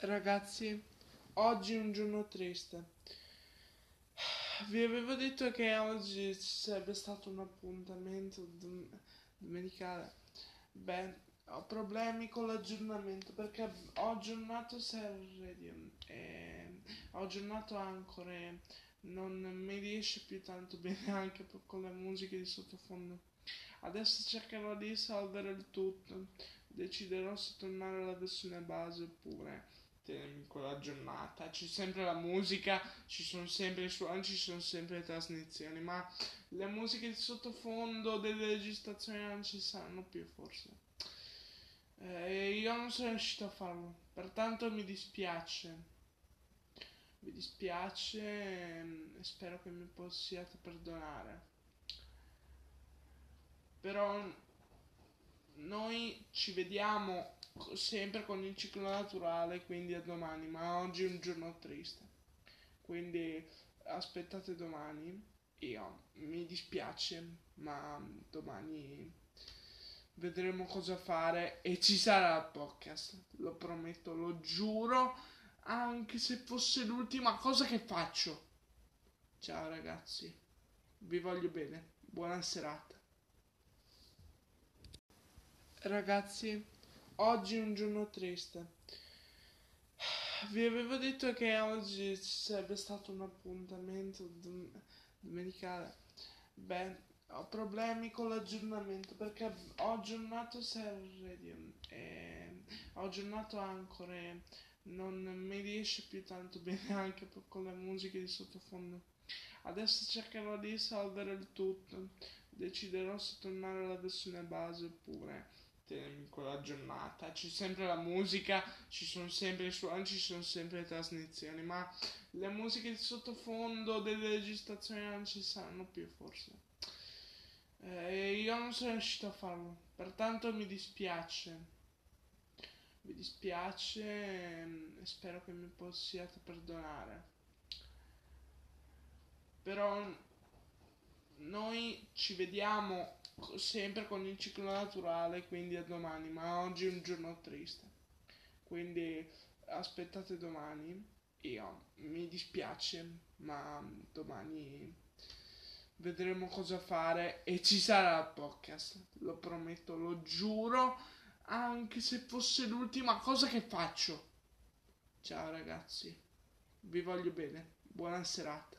Ragazzi, oggi è un giorno triste. Vi avevo detto che oggi ci sarebbe stato un appuntamento dom- domenicale. Beh, ho problemi con l'aggiornamento perché ho aggiornato Server Radio e ho aggiornato Anchor e non mi riesce più tanto bene anche con le musiche di sottofondo. Adesso cercherò di risolvere il tutto. Deciderò se tornare alla versione base oppure in quella giornata. C'è sempre la musica, ci sono sempre i suoni, ci sono sempre le trasmissioni, ma le musiche di sottofondo delle registrazioni non ci saranno più forse. Eh, io non sono riuscito a farlo, pertanto mi dispiace. Mi dispiace ehm, e spero che mi possiate perdonare. Però noi ci vediamo sempre con il ciclo naturale, quindi a domani, ma oggi è un giorno triste. Quindi aspettate domani. Io mi dispiace, ma domani vedremo cosa fare e ci sarà il podcast, lo prometto, lo giuro, anche se fosse l'ultima cosa che faccio. Ciao ragazzi, vi voglio bene, buona serata. Ragazzi, oggi è un giorno triste. Vi avevo detto che oggi ci sarebbe stato un appuntamento dom- domenicale. Beh, ho problemi con l'aggiornamento perché ho aggiornato Server Radio e ho aggiornato Anchor e non mi riesce più tanto bene anche con le musiche di sottofondo. Adesso cercherò di risolvere il tutto. Deciderò se tornare alla versione base oppure quella giornata. C'è sempre la musica, ci sono sempre i suoni, ci sono sempre le trasmissioni, ma le musiche di sottofondo delle registrazioni non ci saranno più forse. Eh, io non sono riuscito a farlo, pertanto mi dispiace. Mi dispiace ehm, e spero che mi possiate perdonare. Però noi ci vediamo sempre con il ciclo naturale, quindi a domani, ma oggi è un giorno triste. Quindi aspettate domani. Io mi dispiace, ma domani vedremo cosa fare e ci sarà il podcast, lo prometto, lo giuro, anche se fosse l'ultima cosa che faccio. Ciao ragazzi, vi voglio bene, buona serata.